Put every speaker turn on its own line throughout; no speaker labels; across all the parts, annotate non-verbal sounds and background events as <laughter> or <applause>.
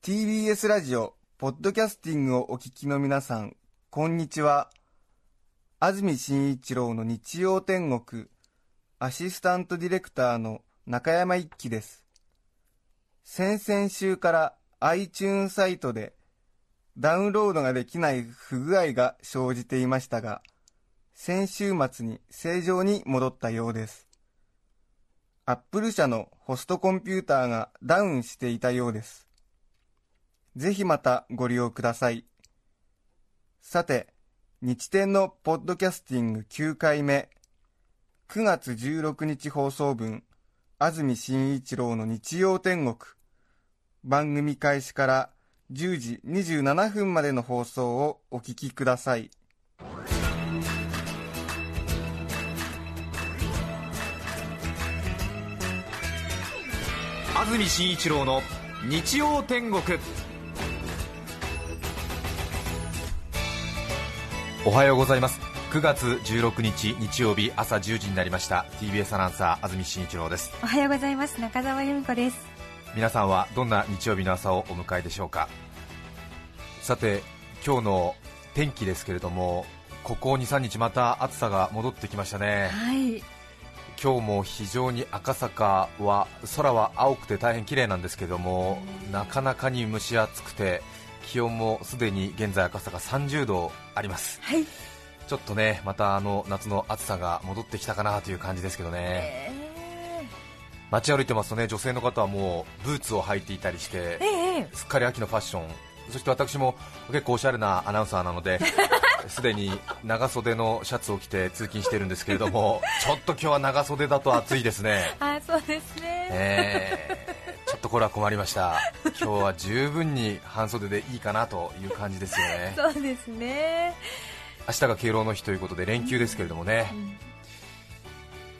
TBS ラ
ジオ、ポッドキャスティングをお聞きの皆さん、こんにちは。安住紳一郎の日曜天国、アシスタントディレクターの中山一輝です。先々週から iTunes サイトでダウンロードができない不具合が生じていましたが、先週末に正常に戻ったようです。Apple 社のホストコンピューターがダウンしていたようです。ぜひまたご利用ください。さて、日天のポッドキャスティング9回目、9月16日放送分、安住紳一郎の日曜天国。番組開始から10時27分までの放送をお聞きください。
安住紳一郎の日曜天国。おはようございます。9月16日日曜日朝10時になりました。TBS アナウンサー安住紳一郎です。
おはようございます。中澤由美子です。
皆さんはどんな日曜日の朝をお迎えでしょうか？さて今日の天気ですけれどもここ23日また暑さが戻ってきましたね。
はい
今日も非常に赤坂は空は青くて大変綺麗なんですけどもなかなかに蒸し暑くて気温もすでに現在赤坂30度あります。
はい。
ちょっとねまたあの夏の暑さが戻ってきたかなという感じですけどね。
え
街歩いてますとね女性の方はもうブーツを履いていたりして
ー、ええ。
すっかり秋のファッション。そして私も結構おしゃれなアナウンサーなのですでに長袖のシャツを着て通勤してるんですけれども <laughs> ちょっと今日は長袖だと暑いですね。
あそうですね。
え。ーちょっとこれは困りました。今日は十分に半袖でいいかなという感じですよね。<laughs>
そうですね。
明日が敬老の日ということで連休ですけれどもね、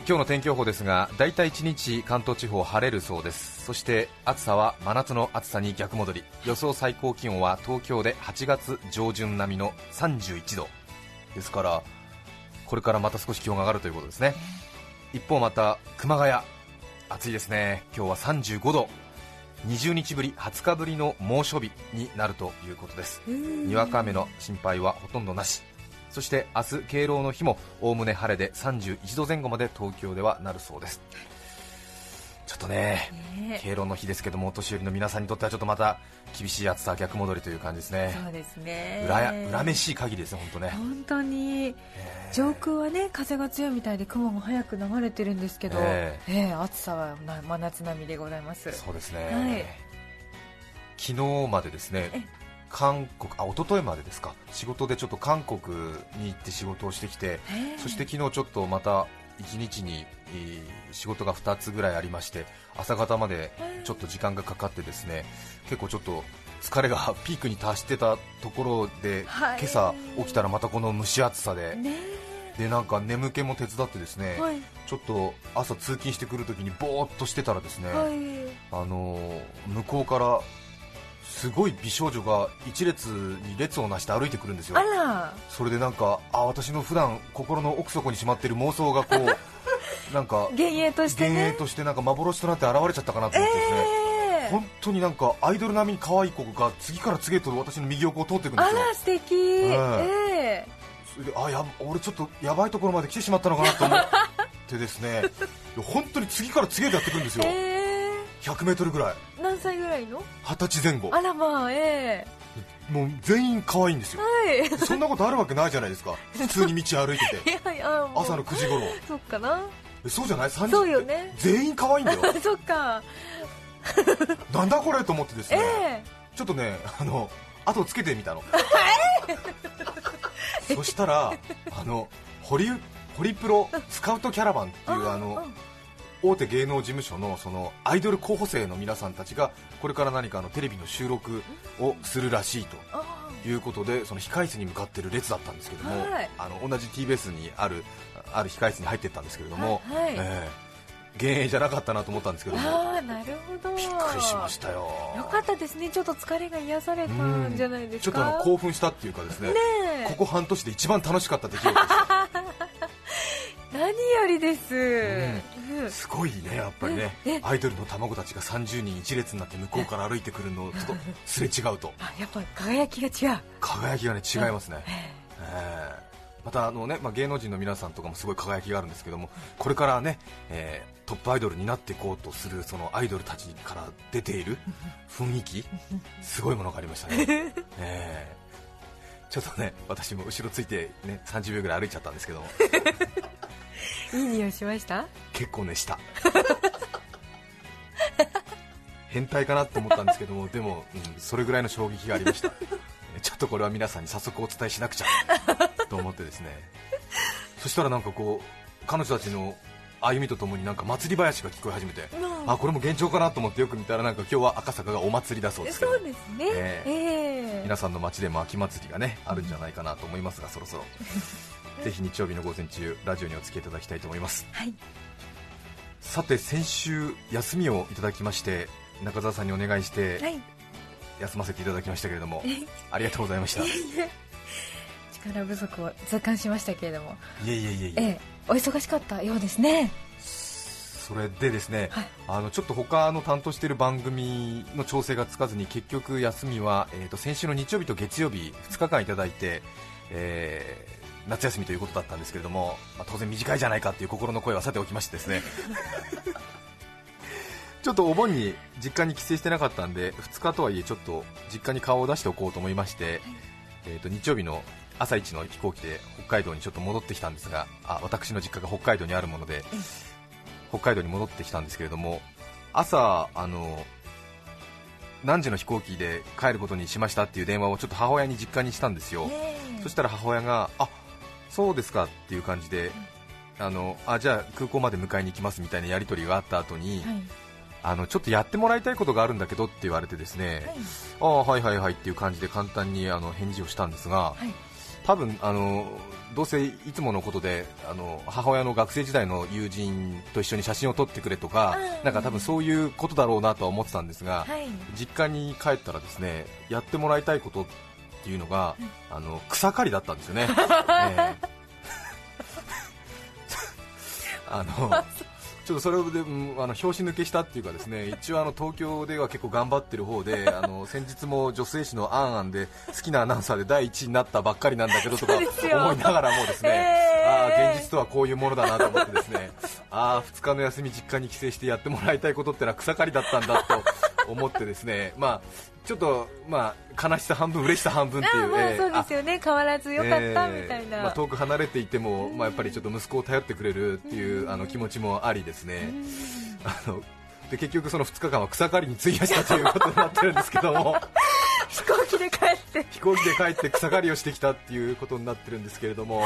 今日の天気予報ですが大体1日関東地方晴れるそうです。そして暑さは真夏の暑さに逆戻り。予想最高気温は東京で8月上旬並みの31度。ですからこれからまた少し気温が上がるということですね。一方また熊谷暑いですね。今日は35度。20日ぶり20日ぶりの猛暑日になるということです。にわか雨の心配はほとんどなしそして明日敬老の日もおおむね晴れで31度前後まで東京ではなるそうです。ちょっとね
ね
敬老の日ですけどもお年寄りの皆さんにとってはちょっとまた厳しい暑さ逆戻りという感じですね。
そうですね。
裏や恨めしい限りですね本当ね。
本当に。上空はね風が強いみたいで雲も早く流れてるんですけど、
え
え。え暑さはな真夏並みでございます。
そうですね、
はい。
昨日までですね
え
韓国あ一昨日までですか。仕事でちょっと韓国に行って仕事をしてきて
ええ。
そして昨日ちょっとまた1日にえー仕事が2つぐらいありまして朝方までちょっと時間がかかってですね結構ちょっと疲れが <laughs> ピークに達してたところで、
はい。
今朝起きたらまたこの蒸し暑さで、
ね
でなんか眠気も手伝ってですね、
はい。
ちょっと朝通勤してくるときにぼーっとしてたらですね、
はい。
あのー向こうからすごい美少女が一列に列をなして歩いてくるんですよ。それでなんかあ私の普段心の奥底にしまっている妄想がこう <laughs> なんか
幻影として
幻
ね
影としてなんか幻となって現れちゃったかなと思ってですね、
ええ
本当になんかアイドル並みに可愛い子が次から次へと私の右横を通っていくんですよ
あら素敵、
え
え
それであや俺ちょっとやばいところまで来てしまったのかなと思ってですね本当に次から次へとやってくるんです
え
よ
え
100m ぐらい
え何歳ぐらいの？
二十歳前後。
あらまあえ
もう全員可愛いんですよ。
えはい。
そんなことあるわけないじゃないですか。<laughs> 普通に道歩いてて。
いや
朝の9時頃。
そっかな。
えそうじゃない？30
そうよね。
全員可愛いんだよ。<laughs>
そっか。<laughs>
なんだこれと思ってです
え
ね、
え
ちょっとねあの後つけてみたの。そしたらあのホリホリプロスカウトキャラバンっていうあの大手芸能事務所のそのアイドル候補生の皆さんたちがこれから何かあのテレビの収録をするらしいと
あ
いうことでその控室に向かってる列だったんですけども、
はい。
あの同じ TBS にあるある控室に入っていったんですけれども、
はいはい。
ええ幻影じゃなかったなと思ったんですけども
ああなるほど。
びっくりしましたよ。
よかったですね。ちょっと疲れが癒されたんじゃないですか。
ちょっとあの興奮したっていうかですね
ねえ。
ここ半年で一番楽しかった出来事です
な何よりです、うん。
すごいねやっぱりね。アイドルの卵たちが30人一列になって向こうから歩いてくるのとすれ違うと。
あやっぱ輝きが違う。
輝きがね違いますね、えーまたあのね、まあ、芸能人の皆さんとかもすごい輝きがあるんですけどもこれからね、えートップアイドルになっていこうとするそのアイドルたちから出ている雰囲気すごいものがありましたね、えーちょっとね私も後ろついて、ね、30秒ぐらい歩いちゃったんですけども
いい匂いしました？
結構ねした。<laughs> 変態かなと思ったんですけどもでも、うん、それぐらいの衝撃がありました。えちょっとこれは皆さんに早速お伝えしなくちゃと思ってですね。そしたらなんかこう彼女たちの歩みとともになんか祭り囃子が聞こえ始めて、
うん。
あこれも幻聴かなと思ってよく見たらなんか今日は赤坂がお祭りだそうですけど。
そうですね。
え
ええ
皆さんの街でも秋祭りがねあるんじゃないかなと思いますがそろそろぜひ日曜日の午前中ラジオにお付き合いいただきたいと思います。
はい。
さて先週休みをいただきまして中澤さんにお願いして
はい。
休ませていただきましたけれどもありがとうございました。い
力不足を痛感しましたけれども。
えいえいえいえ。
ええ。お忙しかったようですね。
それでですね、
はい。
あのちょっと他の担当している番組の調整がつかずに結局休みは、えー、と先週の日曜日と月曜日2日間いただいて、えー夏休みということだったんですけれども、まあ当然短いじゃないかという心の声はさておきましてですね。<laughs> ちょっとお盆に実家に帰省してなかったんで2日とはいえちょっと実家に顔を出しておこうと思いまして、えー、と日曜日の朝一の飛行機で北海道にちょっと戻ってきたんですがあ私の実家が北海道にあるもので北海道に戻ってきたんですけれども朝あの何時の飛行機で帰ることにしましたっていう電話をちょっと母親に実家にしたんですよ、そしたら母親があそうですかっていう感じで、あのあじゃあ空港まで迎えに行きますみたいなやり取りがあった後に、
はい。
あのちょっとやってもらいたいことがあるんだけどって言われてですね、ああはいはいはいっていう感じで簡単にあの返事をしたんですが、
はい。
多分あのどうせいつものことであの母親の学生時代の友人と一緒に写真を撮ってくれとか
うん
なんか多分そういうことだろうなとは思ってたんですが、
はい。
実家に帰ったらですねやってもらいたいことっていうのが、あの草刈りだったんですよね。<laughs> ええ。<laughs> あのちょっとそれで、うんあの拍子抜けしたっていうかですね一応あの東京では結構頑張ってる方で <laughs> あの先日も女性誌の「あんあん」で好きなアナウンサーで第一位になったばっかりなんだけどとか思いながらもですね、
えー
ああ現実とはこういうものだなと思ってですね。<laughs> ああ2日の休み実家に帰省してやってもらいたいことってのは草刈りだったんだと思ってですね。まあちょっとまあ悲しさ半分嬉しさ半分っていう。
そうですよね。変わらずよかったみたいな、
えーまあ、遠く離れていても、まあ、やっぱりちょっと息子を頼ってくれるっていうあの気持ちもありですね、あので結局その2日間は草刈りに費やしたということになってるんですけども。<laughs>
飛行機で帰って。
飛行機で帰って草刈りをしてきたっていうことになってるんですけれども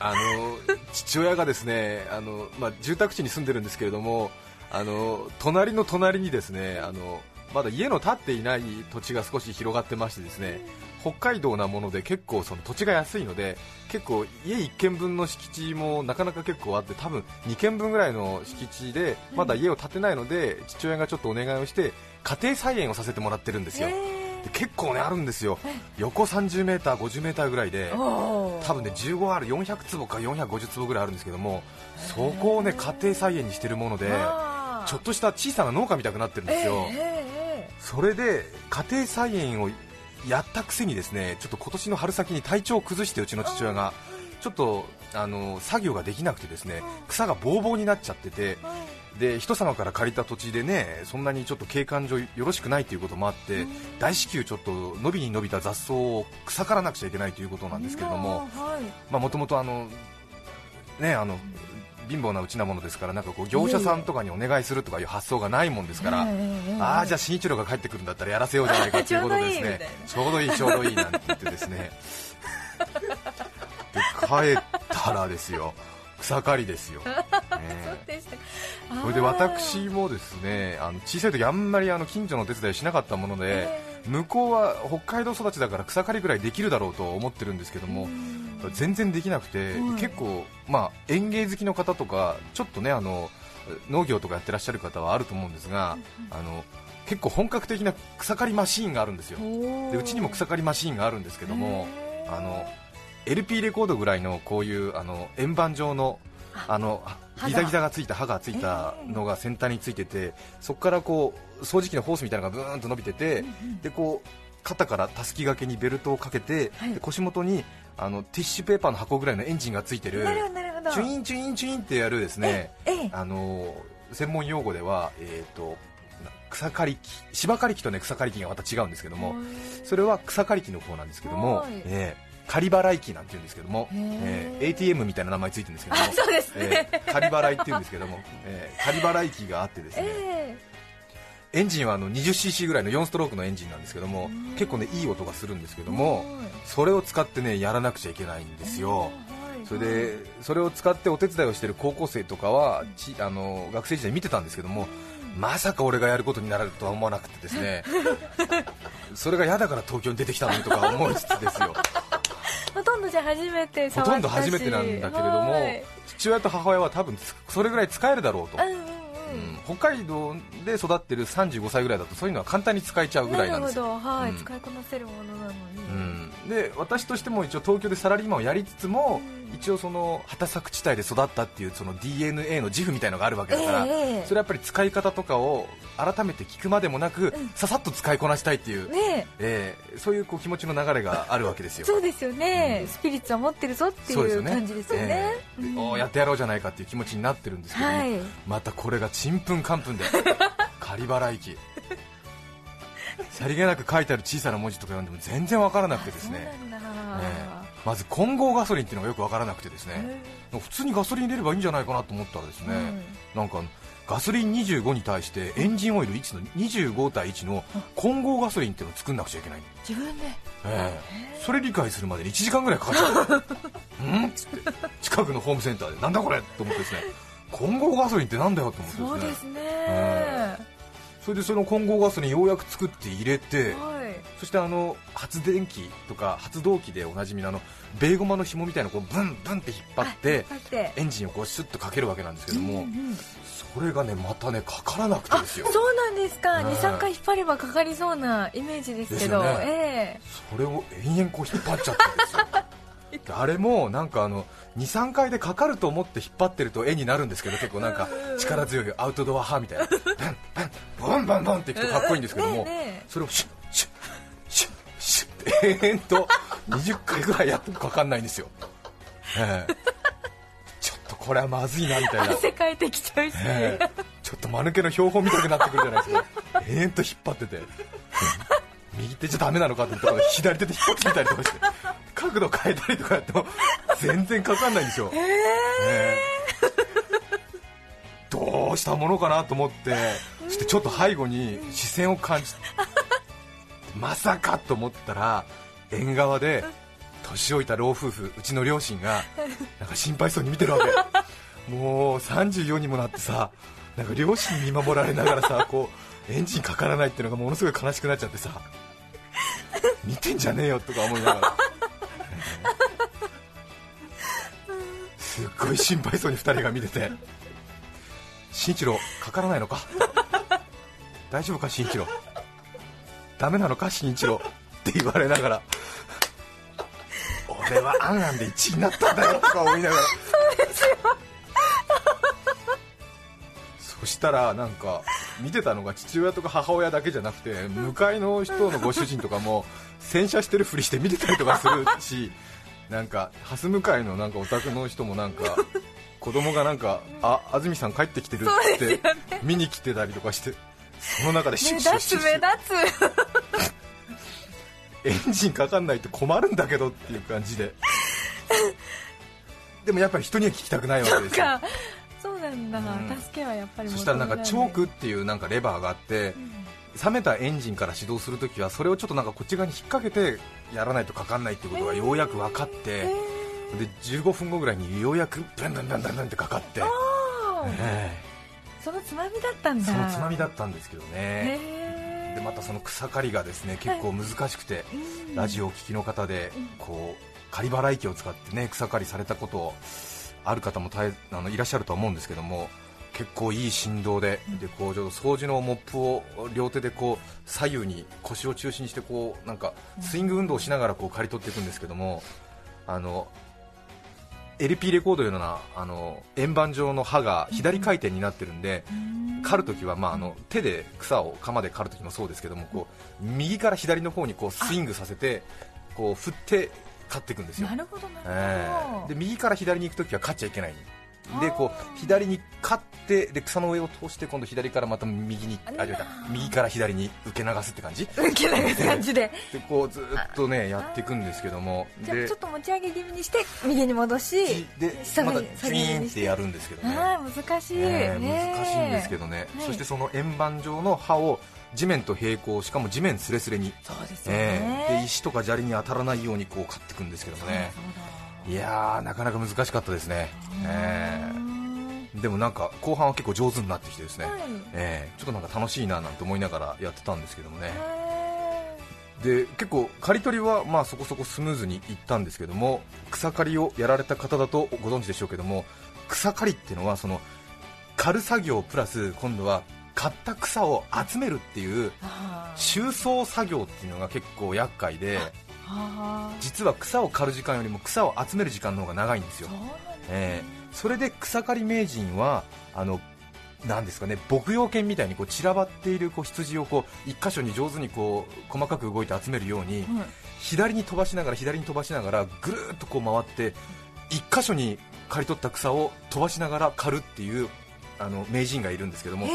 あの父親がですねあの、まあ、住宅地に住んでるんですけれどもあの隣の隣にですねあのまだ家の建っていない土地が少し広がってましてですね北海道なもので結構その土地が安いので結構家1軒分の敷地もなかなか結構あって多分2軒分ぐらいの敷地でまだ家を建てないので父親がちょっとお願いをして家庭菜園をさせてもらってるんですよ。で結構ねあるんですよ、横 30m、50m ぐらいで、多分ね15ある400坪か450坪ぐらいあるんですけども、そこをね家庭菜園にしてるもので、ちょっとした小さな農家みたくなってるんですよ、それで家庭菜園をやったくせにですねちょっと今年の春先に体調を崩してうちの父親がちょっとあの作業ができなくてですね草がぼうぼうになっちゃっててで人様から借りた土地でねそんなにちょっと景観上よろしくないということもあって大至急ちょっと伸びに伸びた雑草を草からなくちゃいけないということなんですけれども
はい。
もともとあのねあの貧乏なうちなものですからなんかこう業者さんとかにお願いするとかいう発想がないもんですから、ああじゃあ新一郎が帰ってくるんだったらやらせようじゃないかということでですね。<laughs> ちょうどいいちょうどいいなんて言ってですね。<laughs> で帰ったらですよ。草刈りですよ、<laughs> ね
そ
れで私もですねあの小さい時あんまりあの近所のお手伝いしなかったもので、向こうは北海道育ちだから草刈りぐらいできるだろうと思ってるんですけども、全然できなくて、
はい。
結構、まあ、園芸好きの方とかちょっとねあの農業とかやってらっしゃる方はあると思うんですが、あの結構本格的な草刈りマシーンがあるんですよ。でうちにも草刈りマシーンがあるんですけども、あの LP レコードぐらいのこういうあの円盤状のあ。の
刃
ギザギザがついた刃がついたのが先端についてて、そこからこう掃除機のホースみたいなのがブーンと伸びてて、でこう肩からたすき掛けにベルトをかけて、腰元にあのティッシュペーパーの箱ぐらいのエンジンがついてるチュインチュインチュインってやるですね
ええ
あの専門用語では、えー、と草刈り機芝刈り機と、ね、草刈り機がまた違うんですけどもそれは草刈り機の方なんですけども
はい、
えー仮払い機なんて言うんですけども、えー ATM みたいな名前ついてるんですけども <laughs>
ね。
えー仮払いって言うんですけども、えー仮払い機があってですね、
え
エンジンはあの 20cc ぐらいの4ストロークのエンジンなんですけども結構ねいい音がするんですけどもそれを使ってねやらなくちゃいけないんですよ。それでそれを使ってお手伝いをしている高校生とかはちあの学生時代見てたんですけどもまさか俺がやることになるとは思わなくてですね。<laughs> それが嫌だから東京に出てきたのにとか思いつつですよ
ほとんどじゃあ初めて触っ
ほとんど初めてなんだけれども
はい。
父親と母親は多分つそれぐらい使えるだろうと、
うんうんうん。
うん。北海道で育ってる35歳ぐらいだとそういうのは簡単に使えちゃうぐらいなんですよ。
なるほど、はい。
うん。
使いこなせるものなのに、
うん、で私としても一応東京でサラリーマンをやりつつも、一応その畑作地帯で育ったっていうその DNA の自負みたいのがあるわけだから、それはやっぱり使い方とかを改めて聞くまでもなく、ささっと使いこなしたいっていう、
ね
え。えそういうこう気持ちの流れがあるわけですよ。
そうですよね、
うん。
スピリッツは持ってるぞっていう感じですよね。
おーやってやろうじゃないかっていう気持ちになってるんですけどまたこれがちんぷんかんぷんで。<laughs> 仮払い機。さりげなく書いてある小さな文字とか読んでも全然わからなくてですねまず混合ガソリンっていうのがよくわからなくてですね、普通にガソリン入れればいいんじゃないかなと思ったらですね、なんかガソリン25に対してエンジンオイル1の25対1の混合ガソリンっていうのを作んなくちゃいけない、
自分で。
ええ。それ理解するまでに1時間ぐらいかかっちゃう。<laughs> うん？っつって。近くのホームセンターでなんだこれと思ってですね。混合ガソリンってなんだよと思って
そう
でね
ですすね、
えそれでその混合ガソリンようやく作って入れて、
はい
そしてあの発電機とか発動機でおなじみのあのベーゴマの紐みたいなこうブンブンって引っ張ってエンジンをこうシュッとかけるわけなんですけども、
うんうん
それがねまたねかからなくて
あ
ですよ。
そうなんですか、
ええ
23回引っ張ればかかりそうなイメージですけど
ですよね。
え
それを延々こう引っ張っちゃったんですよ。であれもなんかあの23回でかかると思って引っ張ってると絵になるんですけど結構なんか力強いアウトドア派みたいな。バンバンボンバンボンっていくとかっこいいんですけども、それをシュッ延々と20回ぐらいやってもかかんないんですよ、ええ。ちょっとこれはまずいなみたいな。
汗かいてきちゃうし、
ええ。ちょっと間抜けの標本見たくなってくるじゃないですか。延々と引っ張ってて、うん。右手じゃダメなのかってところで左手で引っ張ってみたりとかして角度変えたりとかやっても全然かかんないんですよ、ええ。どうしたものかなと思ってそしてちょっと背後に視線を感じまさかと思ったら縁側で年老いた老夫婦うちの両親がなんか心配そうに見てるわけ。<laughs> もう34にもなってさなんか両親に見守られながらさこうエンジンかからないっていうのがものすごい悲しくなっちゃってさ見てんじゃねえよとか思いながら。すっごい心配そうに2人が見てて。新一郎かからないのか？大丈夫か？新一郎ダメなのか新一郎。って言われながら。俺はあんあんで1位になったんだよとか思いながら。そしたらなんか見てたのが父親とか母親だけじゃなくて向かいの人のご主人とかも洗車してるふりして見てたりとかするしなんか蓮向かいのなんかお宅の人もなんか子供がなんかあ安住さん帰ってきてるって見に来てたりとかしてその中でシュ
目
ッシュッ
立つ目立
エンジンかかんないと困るんだけどっていう感じで。<laughs> でもやっぱり人には聞きたくないわけ
つ
ですよ。
か。そうなんだ、
うん。
助けはやっぱり
そしたらなんかチョーク
っ
っていうなんかレバーがあって冷めたエンジンから始動するときはそれをちょっとなんかこっち側に引っ掛けてやらないとかかんないっていうことがようやく分かってで15分後ぐらいにようやくブンブンブンブンブンってかかって、え
そのつまみだったんだ
えそのつまみだったんですけどねでまたその草刈りがですね結構難しくて、
うん。
ラジオを聞きの方でこう刈り払い機を使ってね草刈りされたことある方もあのいらっしゃるとは思うんですけども結構いい振動ででこうちょっと掃除のモップを両手でこう左右に腰を中心にしてこうなんかスイング運動をしながらこう刈り取っていくんですけどもあの LP レコードのようなあの円盤状の刃が左回転になってるんで、刈るときは、まあ、あの手で草を鎌で刈るときもそうですけどもこう右から左の方にこうスイングさせてこう振って刈っていくんですよ。
な、るほどなるほど、
えーで右から左に行くときは刈っちゃいけないでこう左に刈ってで草の上を通して今度左からまた右にあ右から左に受け流すって感じ？
受け流す感じで。<laughs>
でこうずっとねやっていくんですけども。で
じゃあちょっと持ち上げ気味にして右に戻し
で
下
また
に
ジュイーンってやるんですけどね。
難しい、
えー
ね
難しいんですけどね、
はい。
そしてその円盤状の刃を地面と平行しかも地面すれすれに、
そうですよね、
え。ーで石とか砂利に当たらないようにこう買っていくんですけどもねいやーなかなか難しかったですね、えー。でもなんか後半は結構上手になってきてですね、
はい。
えー。ちょっとなんか楽しいななんて思いながらやってたんですけどもね、
は
で結構刈り取りはまあそこそこスムーズにいったんですけども草刈りをやられた方だとご存知でしょうけども草刈りっていうのはその刈る作業プラス今度は刈った草を集めるっていう
あ
収穫作業っていうのが結構厄介で
あ
実は草を刈る時間よりも草を集める時間の方が長いんですよ。
そう、なんだ
えーそれで草刈り名人はあのなんですかね牧羊犬みたいにこう散らばっているこう羊をこう一箇所に上手にこう細かく動いて集めるように、
うん
左に飛ばしながら左に飛ばしながらぐるーっとこう回って一箇所に刈り取った草を飛ばしながら刈るっていうあの名人がいるんですけども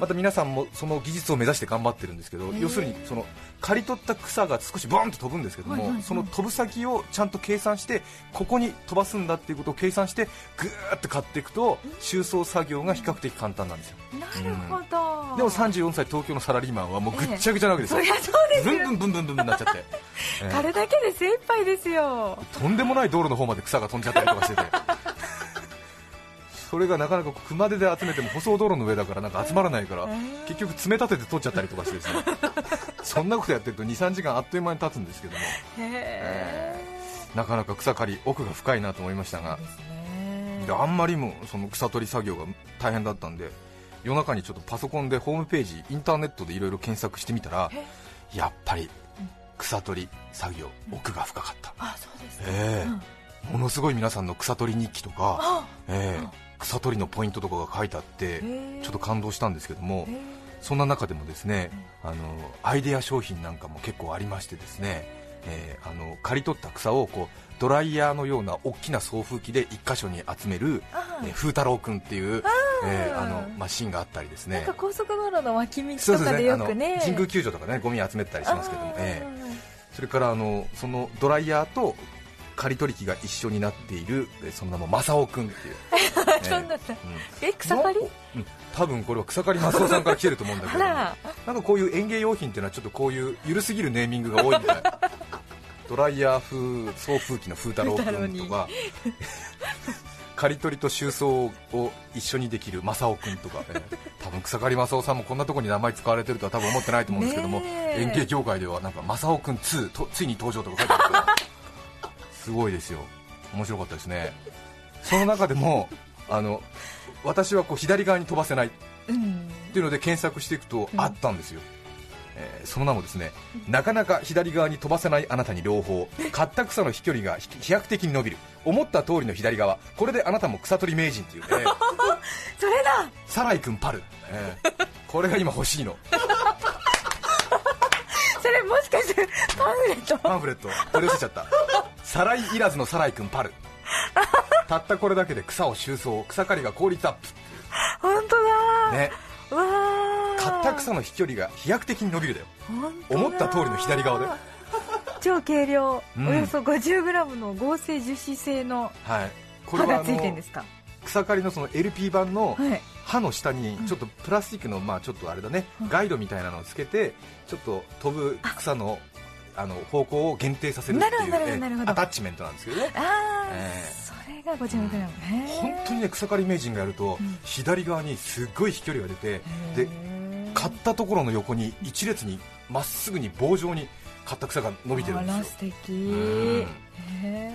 また皆さんもその技術を目指して頑張ってるんですけど要するにその刈り取った草が少しボーンと飛ぶんですけども、
はいはいはい。
その飛ぶ先をちゃんと計算してここに飛ばすんだっていうことを計算してぐーっと刈っていくと収穫作業が比較的簡単なんですよ。
なるほど、
でも34歳東京のサラリーマンはもうぐっちゃぐちゃなわけですよ。
そりゃそうですよ
ブンブンブンブンブンなっちゃって、えー
刈るだけで精一杯ですよ
とんでもない道路の方まで草が飛んじゃったりとかしててそれがなかなか熊手で集めても舗装道路の上だからなんか集まらないから結局爪立てて取っちゃったりとかしてですね。<laughs> そんなことやってると23時間あっという間に経つんですけども。
へえ
なかなか草刈り奥が深いなと思いましたが。
で
あんまりもその草取り作業が大変だったんで夜中にちょっとパソコンでホームページインターネットでいろいろ検索してみたらやっぱり草取り作業奥が深かった。
あそうですか。
ええ。
うん。
ものすごい皆さんの草取り日記とか、
あ
ええ草取りのポイントとかが書いてあってちょっと感動したんですけどもそんな中でもですねあのアイデア商品なんかも結構ありましてですね、えーあの刈り取った草をこうドライヤーのような大きな送風機で一箇所に集める
あ
えー風太郎くんっていう、えーあのマシンがあったりですね。
高速道路の脇道とかで
ね。あの
よくね。
神宮球場とかねゴミ集めてたりしますけども、ええそれからあのそのドライヤーと刈り取り機が一緒になっているえーその名も正雄くんっていう、<laughs> え
草刈り？
うん。多分これは草刈り正雄さんから来てると思うんだけど、なんかこういう園芸用品っていうのはちょっとこういう緩すぎるネーミングが多いみたいドライヤー風送風機の風太郎くんとか。刈り取りと収穫を一緒にできる正雄くんとか、えー多分草刈り正雄さんもこんなところに名前使われてるとは多分思ってないと思うんですけども、園芸業界ではなんか正雄くん2とついに登場とか書いてあるから <laughs> すごいですよ。面白かったですね。その中でもあの私はこう左側に飛ばせない。
うん
っていうので検索していくとあったんですよ、えーその名もですねなかなか左側に飛ばせないあなたに朗報刈った草の飛距離がひ飛躍的に伸びる。思った通りの左側。これであなたも草取り名人っていうね。<laughs>
それだ。
サライ君パル、えーこれが今欲しいの
それもしかしてパンフレット？
パンフレット？取り寄せちゃった。サライいらずのサライ君パル。<laughs> たったこれだけで草を収穫草刈りが効率アッ
本当だ。
プね。
うわー
刈った草の飛距離が飛躍的に伸びるだよ。思った通りの左側で。
超軽量、
うん。
およそ 50g の合成樹脂製の
はい。こ
刃が
れ
ついてるんですか？
草刈りのその LP 版の
はい。
刃の下にちょっとプラスチックのまあちょっとあれだねガイドみたいなのをつけてちょっと飛ぶ草のあの方向を限定させるっていうアタッチメントなんですけどね。
ああ、
え
それが 50g ね。
本当にね草刈り名人がやると
うん。
左側にすっごい飛距離が出てで刈ったところの横に一列にまっすぐに棒状に刈った草が伸びてるんですよ。
素敵。
ん。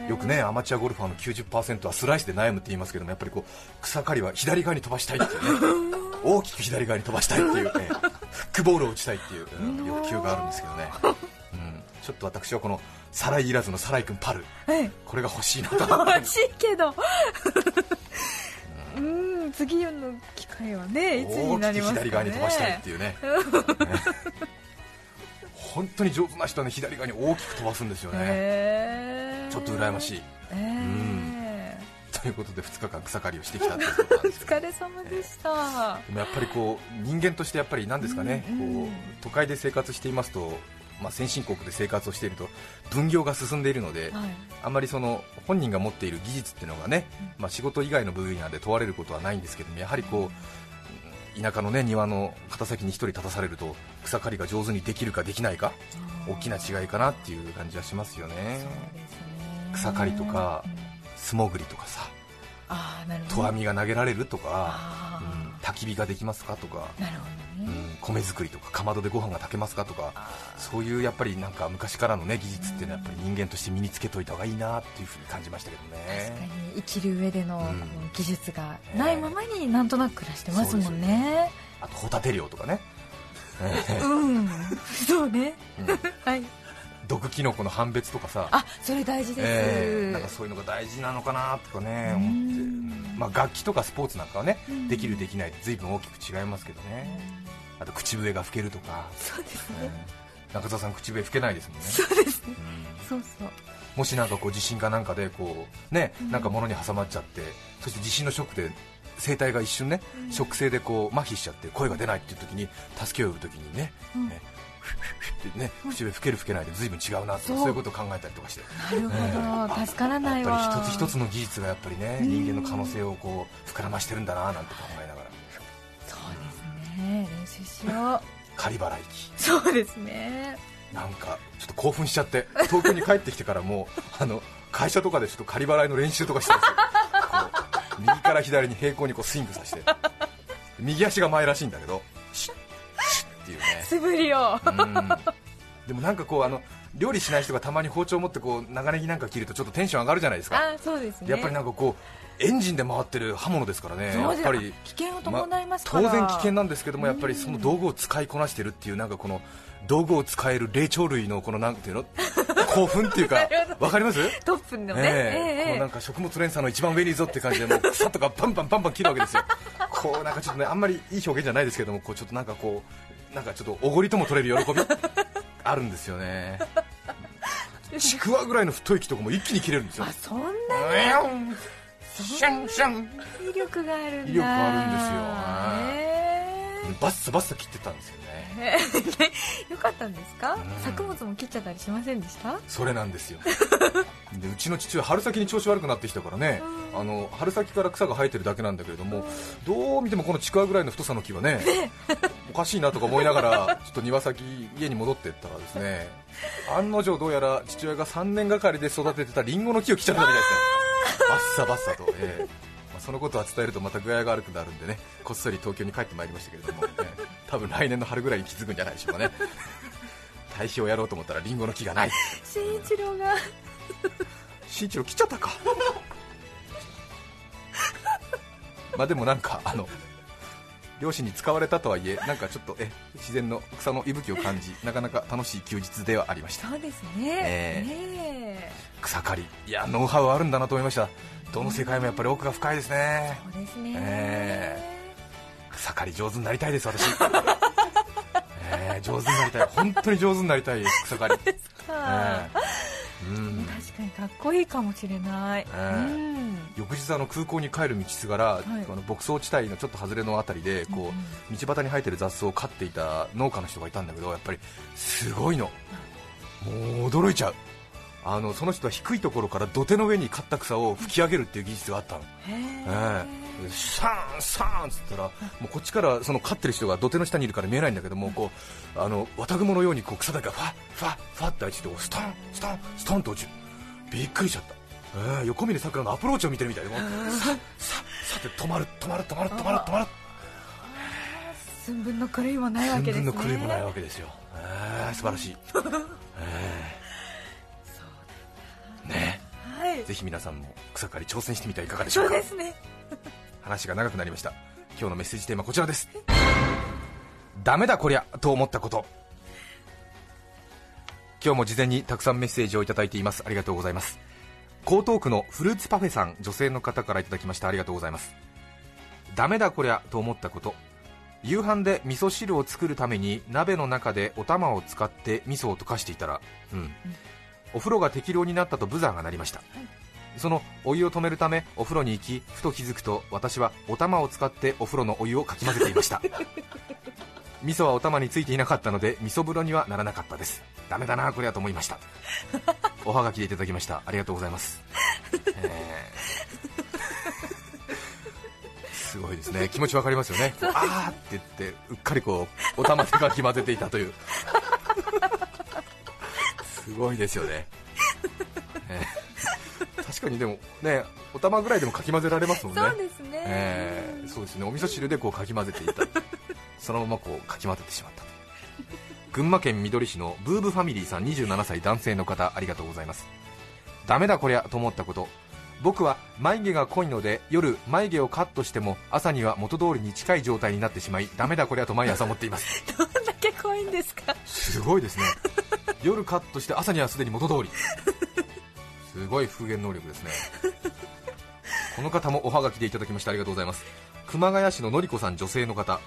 よくねアマチュアゴルファーの90%はスライスで悩むって言いますけどもやっぱりこう草刈りは左側に飛ばしたいっていうね。大きく左側に飛ばしたいっていう、ね、<laughs> フックボールを打ちたいっていう、うん欲求があるんですけどね、うん、ちょっと私はこのサライいらずのサライ君パル
はい
これが欲しいなと。思って
欲しいけど。<laughs> うん。次の機会はねいつになりますかね。
大きく左側に飛ばしたいっていうね <laughs> 本当に上手な人はね左側に大きく飛ばすんですよね、ちょっと羨ましい。
えー。
ということで2日間草刈りをしてきたということなんです <laughs>
お疲れ様でした。
でもやっぱりこう人間としてやっぱり何ですかね、
うんうん
こう都会で生活していますと、まあ、先進国で生活をしていると分業が進んでいるので、
はい。
あまりその本人が持っている技術っていうのがね、まあ、仕事以外の分野で問われることはないんですけどもやはりこう田舎の、ね、庭の片先に1人立たされると草刈りが上手にできるかできないか大きな違いかなっていう感じはしますよね。
ね。
草刈りとか
うん
素潜りとかさ
ああなるほど。
投網が投げられるとか、焚き火ができますか？とか、うん米作りとかかまどでご飯が炊けますか？とか
あ
そういうやっぱりなんか昔からの、ね、技術っていうのはやっぱり人間として身につけといた方がいいなっていうふうに感じましたけど
ー確か
ね。
に生きる上での技術がないままになんとなく暮らしてますもんね。
あとホタテ漁とかね、え
うん。そうね。<laughs> はい
毒キノコの判別とかさ、
あそれ大事です、
えーなんかそういうのが大事なのかなとかね思って、うん。まあ、楽器とかスポーツなんかはね
うん。
できるできないで随分大きく違いますけどね。あと口笛が吹けるとか、
そうです
え
ね
ー中澤さん口笛吹けないですもんね。
そうです。ね
うん。
そうそう。
もしなんかこう地震かなんかでこうね
うん。
なんか物に挟まっちゃってそして地震のショックで声帯が一瞬ね
うん。
ショック性でこう麻痺しちゃって声が出ないっていう時に助けを呼ぶ時にね
うん。
ねってね口笛吹ける吹けないで随分違うなとか
そう。
いうことを考えたりとかして。
なるほど。助からないわ。
やっぱり一つ一つの技術がやっぱりね
うん。
人間の可能性をこう膨らましてるんだななんて考えながら。
そうですね。練習しよう。
仮払い機
そうですね。
なんかちょっと興奮しちゃって東京に帰ってきてからもう <laughs> あの会社とかでちょっと仮払いの練習とかしてるんですよ。こう右から左に平行にこうスイングさせて。右足が前らしいんだけどシュッっていうね
素振りを。
うん。でもなんかこうあの料理しない人がたまに包丁を持ってこう長ネギなんか切るとちょっとテンション上がるじゃないですか。
あそうですね。
でやっぱりなんかこうエンジンで回ってる刃物ですからね。やっぱり。
危険を伴いますから、
当然危険なんですけどもやっぱり
うん
その道具を使いこなしてるっていうなんかこの道具を使える霊長類のこのなんていうの？興奮っていうか <laughs> わかります？
トップのね、
ええ。こう
ええ。
なんか食物連鎖の一番上にいるぞって感じでもう草とかバンバンバンバン切るわけですよ。こうなんかちょっとねあんまりいい表現じゃないですけどもこうちょっとなんかこうなんかちょっとおごりとも取れる喜び？<laughs> あるんですよね。ちくわぐらいの太い木とかも一気に切れるんですよ。
あそんな
シャンシャン。
威力があるんだ。
威力あるんですよ。
へ
バッサバッサ切ってたんですよね
え <laughs> よかったんですか、
うん。
作物も切っちゃったりしませんでした？
それなんですよ。でうちの父は春先に調子悪くなってきたからね。あの春先から草が生えてるだけなんだけれどもどう見てもこのちくわぐらいの太さの木はねおかしいなとか思いながらちょっと庭先家に戻ってったらですね案の定どうやら父親が3年がかりで育ててたリンゴの木を切っちゃったみたいですね。バッサバッサと、ええ。まあそのことは伝えるとまた具合が悪くなるんでねこっそり東京に帰ってまいりましたけれども、ええ多分来年の春ぐらいに気づくんじゃないでしょうかね。堆肥をやろうと思ったらリンゴの木がない。
新一郎が。
新一郎来ちゃったか。まあでもなんかあの両親に使われたとはいえなんかちょっとえ自然の草の息吹を感じなかなか楽しい休日ではありました。
そうですね、
え
ね
草刈り。いやノウハウあるんだなと思いました。どの世界もやっぱり奥が深いですね。
そうですね、
え草刈り上手になりたいです私。<laughs> えー上手になりたい。本当に上手になりたいです草刈り。
か。
えーうん。
確かにかっこいいかもしれない、
え
うん。
翌日あの空港に帰る道すがら、
い。
あの牧草地帯のちょっと外れのあたりでこう、道端に生えてる雑草を飼っていた農家の人がいたんだけどやっぱりすごいの。もう驚いちゃうあのその人は低いところから土手の上に刈った草を吹き上げるっていう技術があったの、
へ
ええ。でシャーンサーンっつったらもうこっちからその飼ってる人が土手の下にいるから見えないんだけどもこうあの綿雲のようにこう草だけがファッファッファッって落ちてストンストンストンと落ちる。びっくりしちゃった、ええ横峯さくらのアプローチを見てるみたいでさささて止まる止まる止まる止まる止まる。
寸分の狂いもないわ
寸
けですね。
分の狂いもないわけですよ、ええ素晴らしい、<laughs> ええね。
はい。
えぜひ皆さんも草刈り挑戦してみてはいかがでしょか？
そううですね。
話が長くなりました。今日のメッセージテーマはこちらです。ダメだこりゃと思ったこと。今日も事前にたくさんメッセージをいただいています。ありがとうございます。江東区のフルーツパフェさん女性の方からいただきました。ありがとうございます。ダメだこりゃと思ったこと。夕飯で味噌汁を作るために鍋の中でお玉を使って味噌を溶かしていたら、うん、お風呂が適量になったとブザーが鳴りました、そのお湯を止めるためお風呂に行きふと気づくと私はお玉を使ってお風呂のお湯をかき混ぜていました。<laughs> 味噌はお玉についていなかったので味噌風呂にはならなかったです。ダメだなこれはと思いました。おはがきでいただきました。ありがとうございます、えー。すごいですね。気持ちわかりますよね。あーって言ってうっかりこうお玉でかき混ぜていたというすごいですよね、<laughs> えー確かにでもねお玉ぐらいでもかき混ぜられますもんね。
そうですね、
えーそうですね。お味噌汁でこうかき混ぜていた。そのままこうかき混ぜてしまったと。<laughs> 群馬県みどり市のブーブファミリーさん27歳男性の方ありがとうございます。ダメだこりゃと思ったこと。僕は眉毛が濃いので夜眉毛をカットしても朝には元通りに近い状態になってしまいダメだこりゃと毎朝思っています。<laughs>
どんだけ怖いんですか？
すごいですね <laughs> 夜カットして朝にはすでに元通り。すごい復元能力ですね。この方もおはがきでいただきましてありがとうございます。熊谷市ののりこさん女性の方。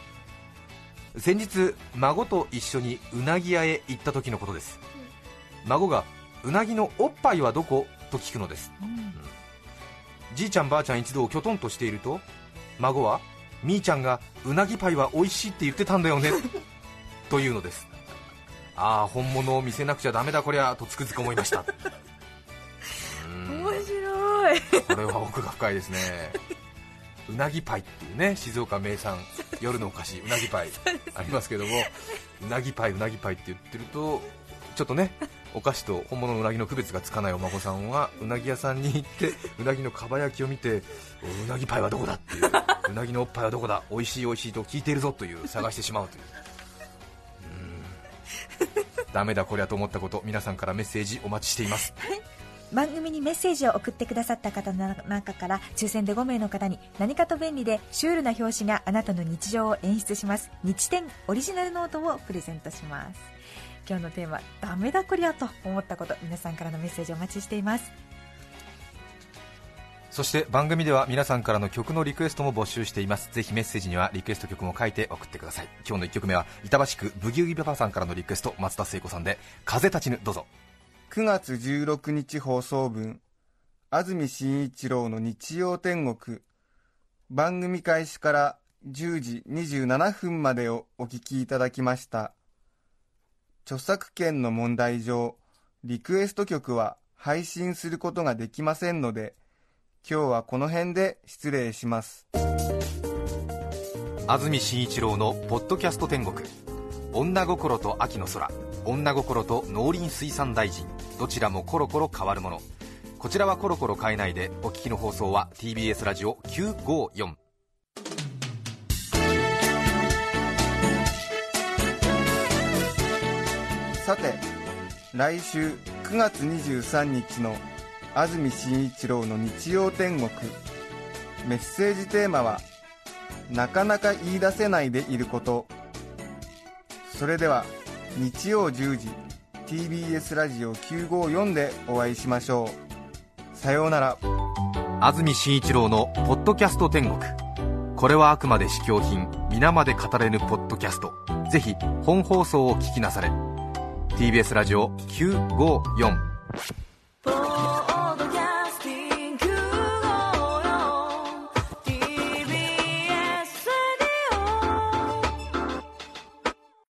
先日孫と一緒にうなぎ屋へ行った時のことです。孫がうなぎのおっぱいはどこと聞くのです、じいちゃんばあちゃん一同きょとんとしていると孫はみーちゃんがうなぎパイは美味しいって言ってたんだよね。というのですああ本物を見せなくちゃダメだこりゃとつくづく思いました。
面白い。
これは奥が深いですね。うなぎパイっていうね静岡名産夜のお菓子うなぎパイありますけどもうなぎパイうなぎパイって言ってるとちょっとねお菓子と本物のうなぎの区別がつかないお孫さんはうなぎ屋さんに行ってうなぎのかば焼きを見てうなぎパイはどこだっていううなぎのおっぱいはどこだ美味しい美味しいと聞いているぞという探してしまうというダメだこりゃと思ったこと皆さんからメッセージお待ちしています。<laughs>
番組にメッセージを送ってくださった方の中から抽選で5名の方に何かと便利でシュールな表紙があなたの日常を演出します。日展オリジナルノートをプレゼントします。今日のテーマ「ダメだこりゃ」と思ったこと皆さんからのメッセージお待ちしています。
そして番組では皆さんからの曲のリクエストも募集しています。ぜひメッセージにはリクエスト曲も書いて送ってください。今日の1曲目は板橋区ブギウギパパさんからのリクエスト松田聖子さんで「風立ちぬ」どうぞ。
9月16日放送分安住紳一郎の日曜天国。番組開始から10時27分までをお聞きいただきました。著作権の問題上リクエスト曲は配信することができませんので今日はこの辺で失礼します。
安住紳一郎の「ポッドキャスト天国」女心と秋の空。女心と農林水産大臣。どちらもコロコロ変わるもの。こちらはコロコロ変えないでお聞きの放送は TBS ラジオ954
さて来週9月23日の安住紳一郎の日曜天国。メッセージテーマは「なかなか言い出せないでいること」それでは日曜10時 TBS ラジオ954でお会いしましょう。さようなら。
安住紳一郎の「ポッドキャスト天国」これはあくまで試供品皆まで語れぬポッドキャスト。ぜひ本放送を聞きなされ。TBS ラジオ954